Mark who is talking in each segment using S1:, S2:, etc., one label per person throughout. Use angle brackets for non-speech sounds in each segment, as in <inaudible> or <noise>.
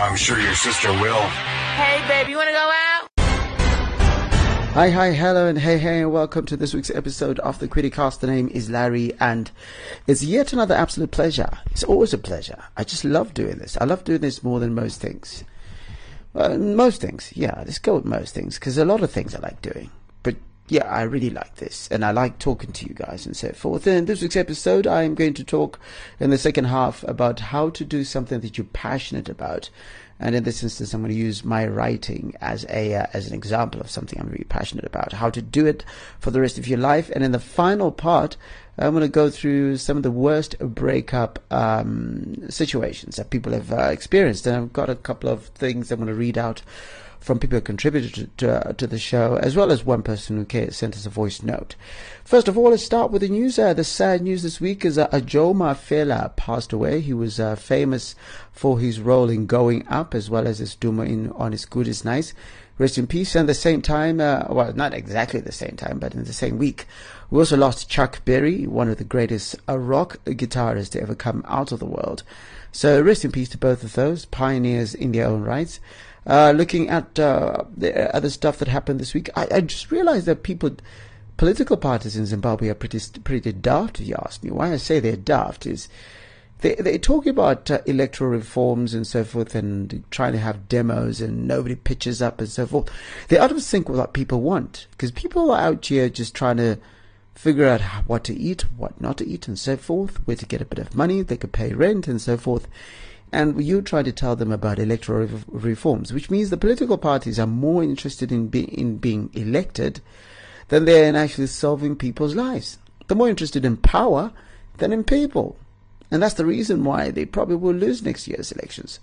S1: I'm sure your sister will.
S2: Hey, baby, you want to go out?
S3: Hi, hi, hello, and hey, hey, and welcome to this week's episode of the Criticast. The name is Larry, and it's yet another absolute pleasure. It's always a pleasure. I just love doing this. I love doing this more than most things. Uh, most things, yeah, let's go with most things, because a lot of things I like doing. Yeah, I really like this, and I like talking to you guys and so forth. And in this week's episode, I am going to talk in the second half about how to do something that you're passionate about. And in this instance, I'm going to use my writing as a uh, as an example of something I'm really passionate about. How to do it for the rest of your life. And in the final part, I'm going to go through some of the worst breakup um, situations that people have uh, experienced. And I've got a couple of things I'm going to read out from people who contributed to, to, to, the show, as well as one person who sent us a voice note. First of all, let's start with the news. Uh, the sad news this week is uh, Joe Mafela passed away. He was uh, famous for his role in Going Up, as well as his Duma in On Sgudi 'Snaysi. Rest in peace. And at the same time, uh, well, not exactly the same time, but in the same week, we also lost Chuck Berry, one of the greatest uh, rock guitarists to ever come out of the world. So rest in peace to both of those pioneers in their own rights. Uh, looking at uh, the other stuff that happened this week, I, I, just realized that people, political parties in Zimbabwe are pretty pretty daft. If you ask me, why I say they're daft is they they're talking about uh, electoral reforms and so forth, and trying to have demos, and nobody pitches up and so forth. They're out of sync with what people want because people are out here just trying to figure out what to eat, what not to eat, and so forth, where to get a bit of money, they could pay rent, and so forth and you try to tell them about electoral reforms, which means the political parties are more interested in, be, in being elected than they are in actually solving people's lives. They're more interested in power than in people. And that's the reason why they probably will lose next year's elections.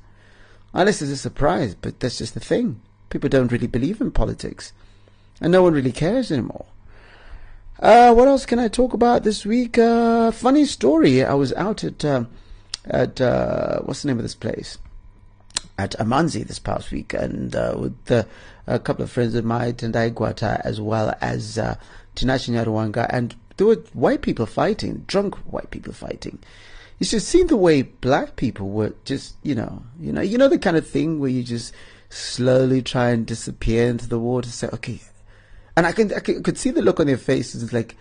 S3: Unless it's a surprise, but that's just the thing. People don't really believe in politics. And no one really cares anymore. Uh, what else can I talk about this week? Uh, funny story. I was out at... Uh, at uh, what's the name of this place? At Amanzi this past week, and uh, with a couple of friends of mine, Tendai Guata, as well as uh, Tinashe Nyaruwanga, and there were white people fighting, drunk white people fighting. You should see the way black people were just, you know, you know, you know the kind of thing where you just slowly try and disappear into the water. Say, okay, and I can, I could, could see the look on their faces. It's like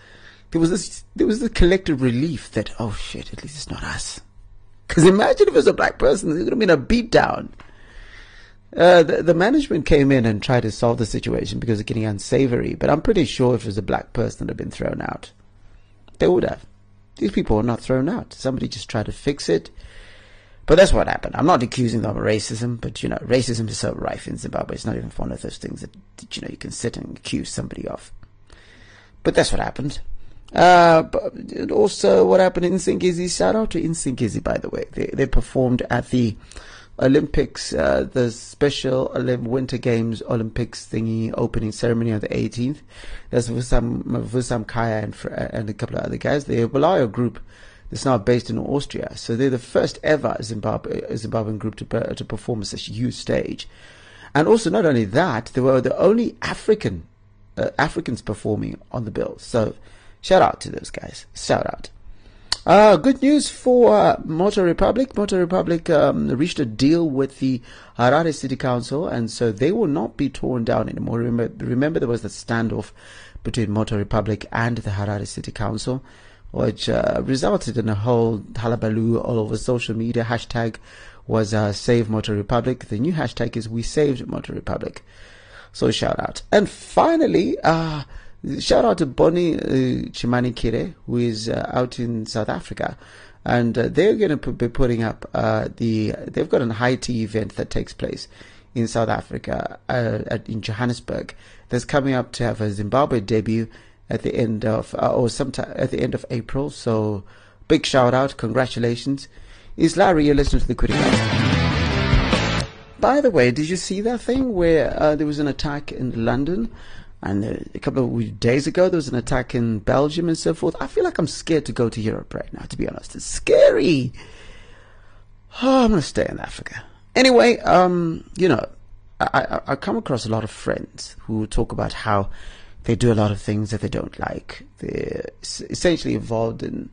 S3: there was this, there was this collective relief that, oh shit, at least it's not us. Because imagine if it was a black person, there would have been a beatdown. Uh, the, the management came in and tried to solve the situation because it's getting unsavory, but I'm pretty sure if it was a black person that had been thrown out, they would have. These people were not thrown out. Somebody just tried to fix it. But that's what happened. I'm not accusing them of racism, but you know, racism is so rife in Zimbabwe. It's not even one of those things that, you know, you can sit and accuse somebody of. But that's what happened. Uh, but also what happened in Insingizi, shout out to Insingizi, by the way. They, they performed at the Olympics, uh, the special Olymp- Winter Games Olympics thingy opening ceremony on the 18th. There's Vusam, Vusa Mkhaya and, and a couple of other guys. The Bulawayo group that's now based in Austria. So they're the first ever Zimbabwe, Zimbabwean group to, to perform on such a huge stage. And also, not only that, they were the only African, uh, Africans performing on the bill. So, Shout out to those guys. Shout out. Uh, good news for uh, Moto Republik. Moto Republik um, reached a deal with the Harare City Council, and so they will not be torn down anymore. Remember, remember there was the standoff between Moto Republik and the Harare City Council, which uh, resulted in a whole hullabaloo all over social media. Hashtag was uh, Save Moto Republik. The new hashtag is We Saved Moto Republik. So shout out. And finally, uh, Shout out to Bonnie uh, Chimani Kire, who is uh, out in South Africa. And uh, they're going to be putting up uh, the, they've got an high tea event that takes place in South Africa, uh, at, in Johannesburg, that's coming up to have a Zimbabwe debut at the end of, uh, or sometime at the end of April. So big shout out, congratulations. Is Larry, you're listening to the Critical. by the way, did you see that thing where there was an attack in London? And a couple of days ago, there was an attack in Belgium and so forth. I feel like I'm scared to go to Europe right now, to be honest. It's scary. Oh, I'm going to stay in Africa. Anyway, um, you know, I, I, I come across a lot of friends who talk about how they do a lot of things that they don't like. They're essentially involved in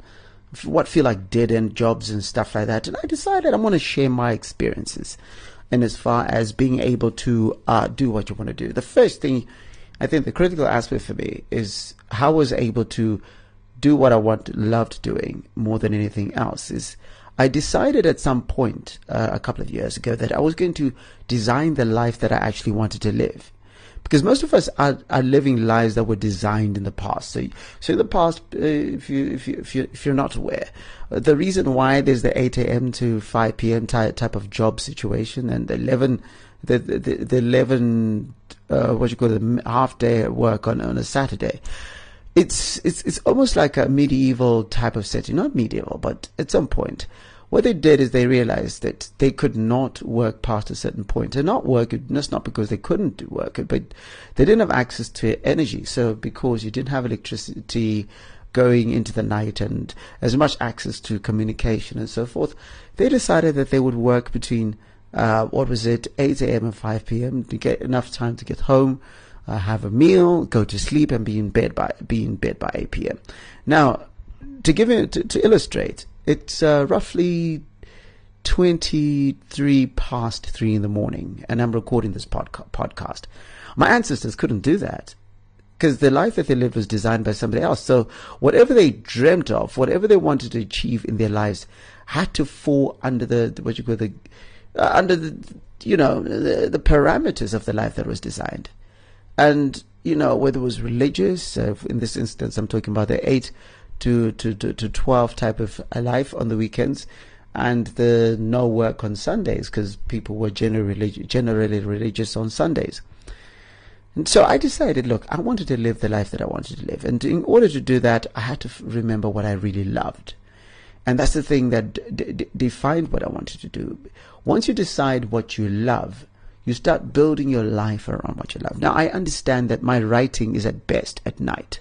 S3: what feel like dead end jobs and stuff like that. And I decided I'm going to share my experiences. And as far as being able to uh, do what you want to do, the first thing I think the critical aspect for me is how I was able to do what I want, loved doing more than anything else. Is I decided at some point uh, a couple of years ago that I was going to design the life that I actually wanted to live because most of us are, are living lives that were designed in the past. So, so in the past, uh, if you if you if you if you're not aware, uh, the reason why there's the 8 a.m. to 5 p.m. type type of job situation and the 11 the the, the 11 uh, what you call the half day work on on a Saturday. It's it's it's almost like a medieval type of setting, not medieval, but at some point what they did is they realized that they could not work past a certain point. And not work, that's not because they couldn't do work, but they didn't have access to energy. So because you didn't have electricity going into the night and as much access to communication and so forth, they decided that they would work between, uh, what was it, 8 a.m. and 5 p.m. to get enough time to get home, uh, have a meal, go to sleep, and be in bed by be in bed by 8 p.m. Now, to give it to, to illustrate, it's uh, roughly 23 past 3 in the morning, and I'm recording this podca- podcast. My ancestors couldn't do that because the life that they lived was designed by somebody else. So whatever they dreamt of, whatever they wanted to achieve in their lives, had to fall under the what you call the uh, under the you know the, the, parameters of the life that was designed, and you know whether it was religious. Uh, in this instance, I'm talking about the eight to, to, to, to 12 type of life on the weekends and the no work on Sundays because people were generally, generally religious on Sundays. And so I decided, look, I wanted to live the life that I wanted to live. And in order to do that, I had to f- remember what I really loved. And that's the thing that d- d- defined what I wanted to do. Once you decide what you love, you start building your life around what you love. Now, I understand that my writing is at best at night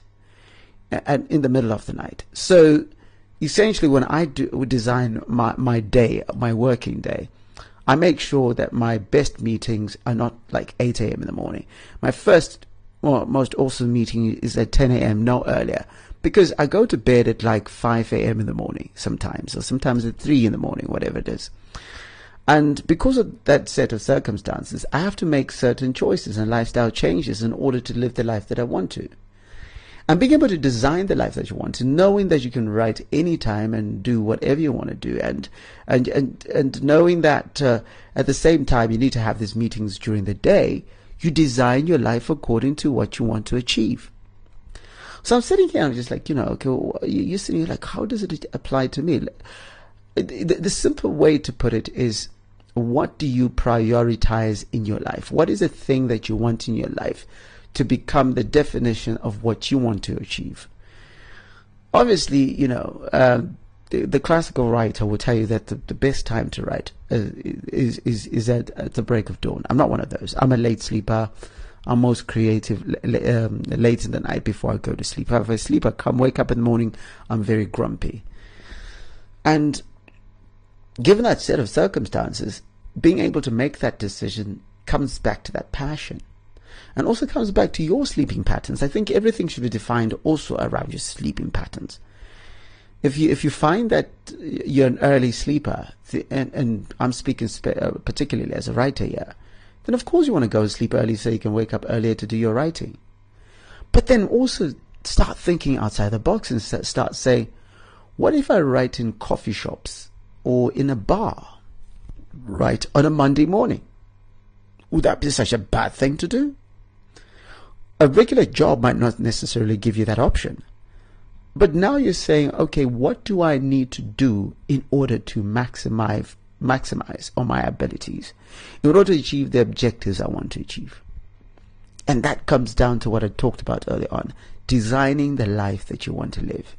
S3: and in the middle of the night. So essentially, when I do design my, my day, my working day, I make sure that my best meetings are not like 8 a.m. in the morning. My first, well, most awesome meeting is at 10 a.m., no earlier, because I go to bed at like 5 a.m. in the morning sometimes, or sometimes at 3 in the morning, whatever it is. And because of that set of circumstances, I have to make certain choices and lifestyle changes in order to live the life that I want to and being able to design the life that you want, knowing that you can write anytime and do whatever you want to do, and and and and knowing that uh, at the same time you need to have these meetings during the day, you design your life according to what you want to achieve. So I'm sitting here I'm just like, you know, okay, you're sitting here like, how does it apply to me? The, the simple way to put it is, what do you prioritize in your life? What is the thing that you want in your life? to become the definition of what you want to achieve. Obviously, you know, uh, the, the, classical writer will tell you that the, the best time to write uh, is, is, is at, at, the break of dawn. I'm not one of those. I'm a late sleeper. I'm most creative um, late in the night before I go to sleep. If I sleep, I come wake up in the morning, I'm very grumpy. And given that set of circumstances, being able to make that decision comes back to that passion and also comes back to your sleeping patterns. I think everything should be defined also around your sleeping patterns. If you if you find that you're an early sleeper, and, and I'm speaking uh, particularly as a writer here, then of course you want to go to sleep early so you can wake up earlier to do your writing. But then also start thinking outside the box and start saying, what if I write in coffee shops or in a bar, right, on a Monday morning? Would that be such a bad thing to do? a regular job might not necessarily give you that option. But now you're saying, okay, what do I need to do in order to maximize maximize on my abilities in order to achieve the objectives I want to achieve? And that comes down to what I talked about earlier on, designing the life that you want to live.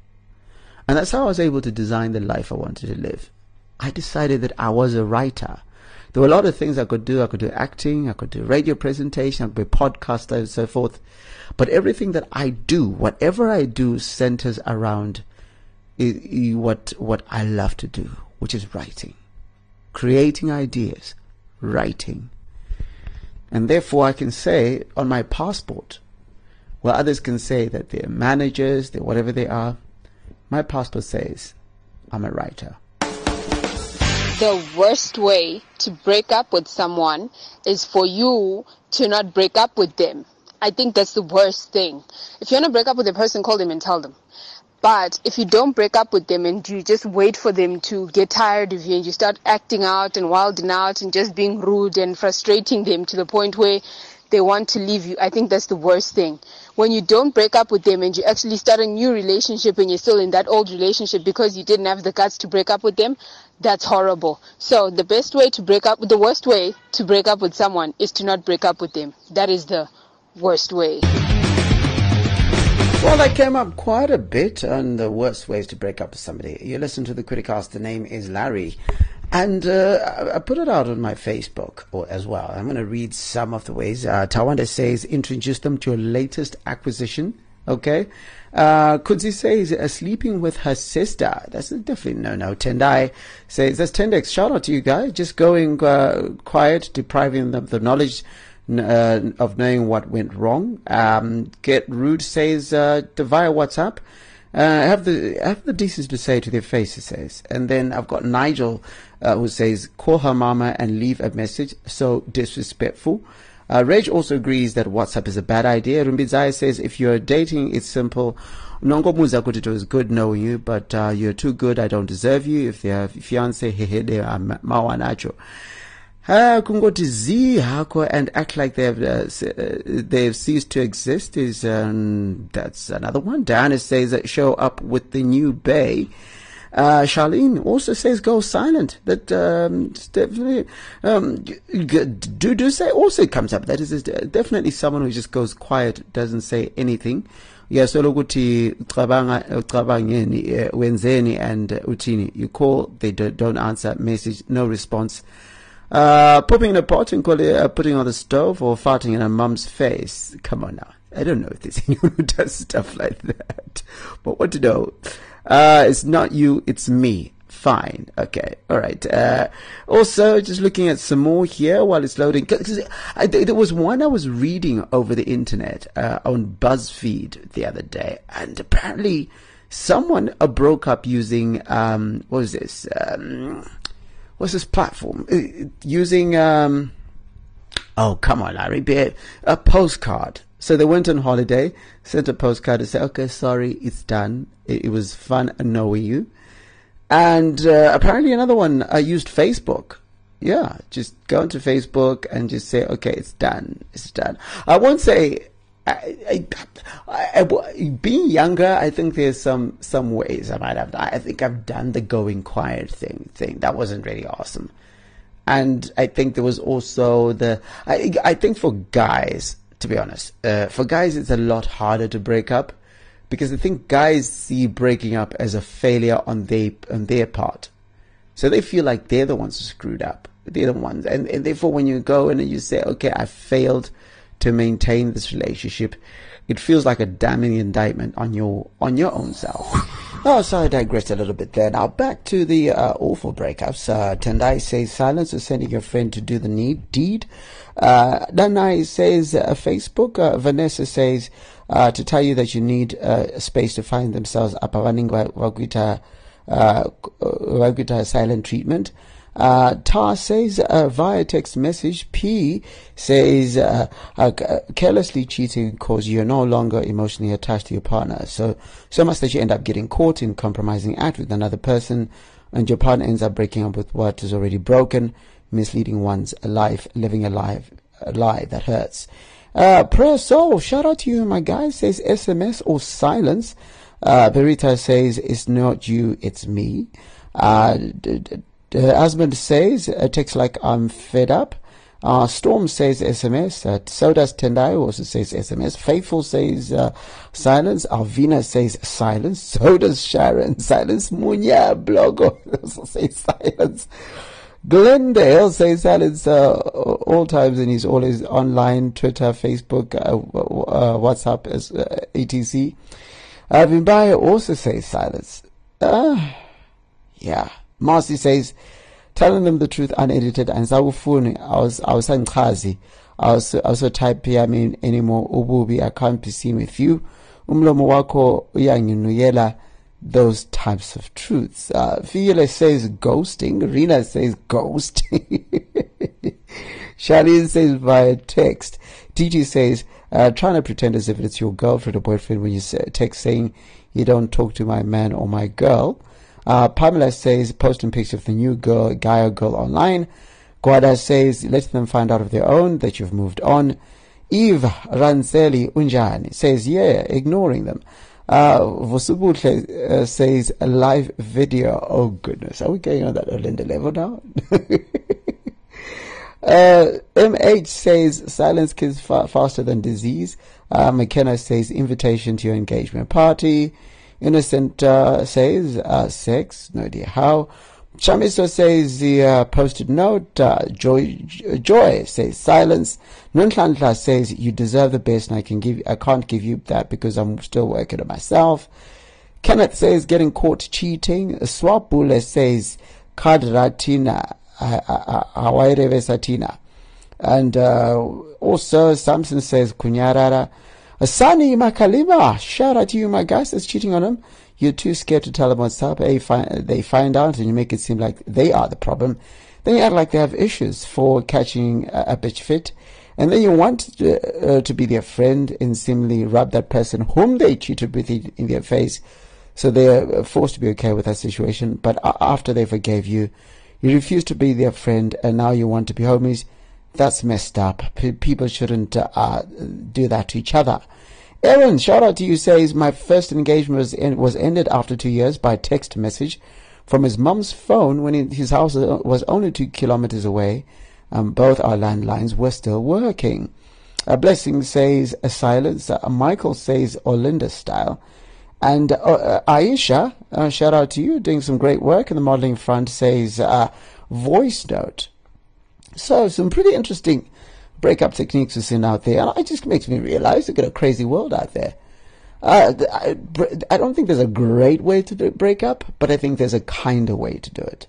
S3: And that's how I was able to design the life I wanted to live. I decided that I was a writer. There were a lot of things I could do. I could do acting, I could do radio presentation, I could be a podcaster and so forth. But everything that I do, whatever I do, centers around what what I love to do, which is writing, creating ideas, writing, and therefore I can say on my passport, where others can say that they're managers, they're whatever they are, my passport says I'm a writer.
S4: The worst way to break up with someone is for you to not break up with them. I think that's the worst thing. If you want to break up with a person, call them and tell them. But if you don't break up with them and you just wait for them to get tired of you and you start acting out and wilding out and just being rude and frustrating them to the point where they want to leave you, I think that's the worst thing. When you don't break up with them and you actually start a new relationship and you're still in that old relationship because you didn't have the guts to break up with them, that's horrible. So the best way to break up, the worst way to break up with someone is to not break up with them. That is the worst way.
S3: Well, that came up quite a bit on the worst ways to break up with somebody. You listen to the Criticast. The name is Larry. And uh, I- put it out on my Facebook as well. I'm going to read some of the ways. Uh, Tawanda says, introduce them to your latest acquisition. Okay. Uh, Kudzi says, uh, sleeping with her sister. That's definitely no no. Tendai says, that's Tendex. Shout out to you guys. Just going uh, quiet, depriving them of the knowledge uh, of knowing what went wrong. Um, Get Rude says uh, via WhatsApp. Uh, have the have the decency to say to their face, he says. And then I've got Nigel uh, who says, call her mama and leave a message. So disrespectful. Uh, Rage also agrees that WhatsApp is a bad idea. Rumbidzai says, if you're dating, it's simple. Nongomuza kuti is good knowing you, but uh, you're too good, I don't deserve you. If they have fiance, hehe, they are ma- mawanacho. Uh, kungoti z hako and act like they've uh, uh, they've ceased to exist is um, that's another one. Diana says that show up with the new bay. Uh, Charlene also says go silent. That um, definitely um, do do say also comes up. That is definitely someone who just goes quiet, doesn't say anything. uyasolo ukuthi ucabanga ucabangeni eh, wenzeni and uh, uthini you call they don't answer message no response uh, popping in a pot and call it, uh, putting on the stove or farting in a mum's face. Come on now. I don't know if there's <laughs> anyone who does stuff like that. But what to know? Uh, it's not you, it's me. Fine. Okay. All right. Uh, also, just looking at some more here while it's loading. Cause I, there was one I was reading over the internet uh, on BuzzFeed the other day, and apparently someone uh, broke up using um, this? Um, what's this platform? Uh, using um oh come on larry be a postcard. So they went on holiday sent a postcard to say okay sorry it's done. It, it was fun knowing you. And uh, apparently another one i used facebook. Yeah just go into facebook and just say okay it's done. It's done. I won't say I, I, I, being younger, I think there's some some ways I might have. I think I've done the going quiet thing. Thing that wasn't really awesome, and I think there was also the. I I think for guys, to be honest, uh, for guys it's a lot harder to break up because I think guys see breaking up as a failure on their on their part. So they feel like they're the ones who screwed up. They're the ones. And, and therefore, when you go and you say, okay, I failed to maintain this relationship, it feels like a damning indictment on your, on your own self. <laughs> Oh, so I digressed a little bit there. Now back to the uh, awful breakups. Uh, Tendai says silence is sending your friend to do the need deed. Uh, Danai says uh, Facebook. Uh, Vanessa says uh, to tell you that you need uh, a space to find themselves. Apavaningwa wakuita uh, Vaguta silent treatment. Uh, says uh, via text message. P says uh, uh, carelessly cheating because you're no longer emotionally attached to your partner. So so much that you end up getting caught in compromising act with another person, and your partner ends up breaking up with what is already broken, misleading one's life, living a life a lie that hurts. Uh, prayer soul, shout out to you, my guy. Says SMS or silence. Uh, Berita says, it's not you, it's me. Uh, d- d- her husband says, a text like, I'm fed up. Uh, Storm says SMS. Uh, so does Tendai also says SMS. Faithful says uh, silence. Alvina says silence. So does Sharon. <laughs> Silence. Munya Blogo also <laughs> says silence. Glendale says silence uh, all times and he's always online, Twitter, Facebook, uh, uh, WhatsApp, as uh, etc. Uh, Vimbaye also says silence. Uh, yeah. Marcy says, telling them the truth unedited and Zawufuni, I was, I was I was, also type I mean anymore, ububi, I can't be seen with you. Umlomo wako uyanginuyela those types of truths. Uh, says ghosting. rina says ghosting. <laughs> Charlene says via text. TG says, uh, trying to pretend as if it's your girlfriend or boyfriend when you text saying you don't talk to my man or my girl. Uh, Pamela says, posting pictures of the new girl, guy or girl online. Guada says, let them find out of their own that you've moved on. Eve Ranseli Unjani says, yeah, ignoring them. Uh, Vosubutle uh, says a live video. Oh goodness, are we going on that Olinda level now? <laughs> uh, MH says silence kills fa- faster than disease. Uh, McKenna says invitation to your engagement party. Innocent uh, says uh, sex, no idea how. Chamiso says the uh, posted note. Uh, Joy, Joy says silence. Nunhlanhla says you deserve the best, and I can give. I can't give you that because I'm still working on myself. Kenneth says getting caught cheating. Swapule says kadratina hawaireve. And uh, also Samson says kunyarara. Asani Makalima, shout out to you, my guys, that's cheating on him. You're too scared to tell them what's up. They find, they find out and you make it seem like they are the problem. Then you act like they have issues for catching a, a bitch fit. And then you want to, uh, to be their friend and seemingly rub that person whom they cheated with in, their face. So they're forced to be okay with that situation. But after they forgave you, you refuse to be their friend and now you want to be homies. That's messed up. P- people shouldn't uh, do that to each other. Aaron, shout out to you, says my first engagement was, in, was ended after two years by text message from his mum's phone when his house was only two kilometers away. Um, both our landlines were still working. A blessing says a silence. Uh, Michael says Olinda style. And uh, uh, Aisha, uh, shout out to you, doing some great work in the modeling front, says uh, voice note. So some pretty interesting breakup techniques are seen out there, and it just makes me realize we've got a crazy world out there. Uh, I, I don't think there's a great way to break up, but I think there's a kinder way to do it.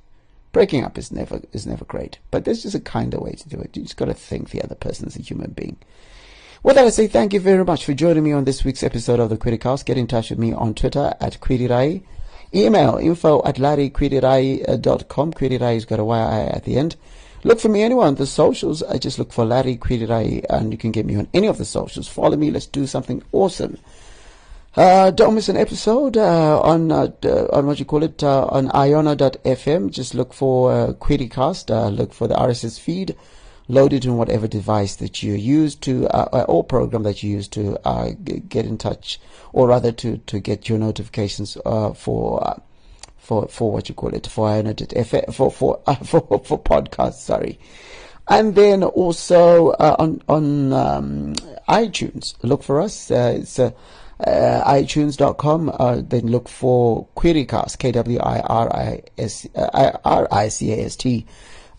S3: Breaking up is never is never great, but there's just a kinder way to do it. You just got to think the other person is a human being. That, I say thank you very much for joining me on this week's episode of the Criticast. Get in touch with me on Twitter at Kwirirayi. Email info at larrykwirirayi.com. Kwirirayi has got a Y-I at the end. Look for me anywhere on the socials. I just look for Larry Kwirirayi and you can get me on any of the socials. Follow me. Let's do something awesome. Uh, don't miss an episode uh, on uh, on what you call it uh, on Iono.fm. Just look for uh, Criticast. Uh, look for the RSS feed. Load it on whatever device that you use to, uh, or program that you use to get in touch, or rather to to get your notifications for for for what you call it for for for uh, <laughs> for for podcasts. Sorry, and then also uh, on on um, iTunes. Look for us. Uh, it's uh, uh iTunes.com. Uh, then look for Querycast. K W I R I S uh, R I C A S T,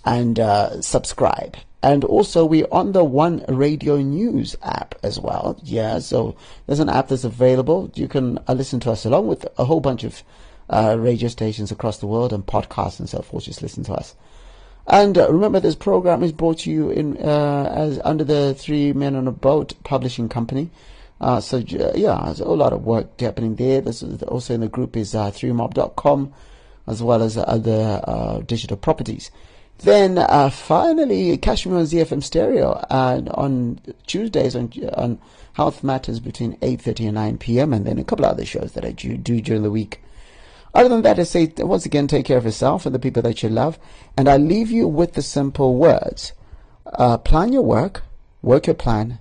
S3: and subscribe. And also, we're on the One Radio News app as well. Yeah, so there's an app that's available. You can listen to us along with a whole bunch of uh, radio stations across the world and podcasts and so forth. Just listen to us. And uh, remember, this program is brought to you in uh, as under the Three Men on a Boat publishing company. Uh, so yeah, there's a lot of work happening there. This is also in the group is uh, 3mob.com as well as other digital properties. Then uh, finally, me on ZiFM Stereo and on Tuesdays on on Health Matters between 8:30 and 9 p.m. and then a couple of other shows that I do, do during the week. Other than that, I say once again, take care of yourself and the people that you love. And I leave you with the simple words uh, plan your work, work your plan,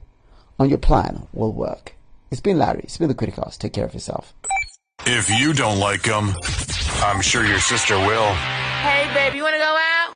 S3: on your plan will work. It's been Larry. It's been the Criticast. Take care of yourself.
S1: If you don't like them, I'm sure your sister will.
S2: Hey, baby, you want to go out?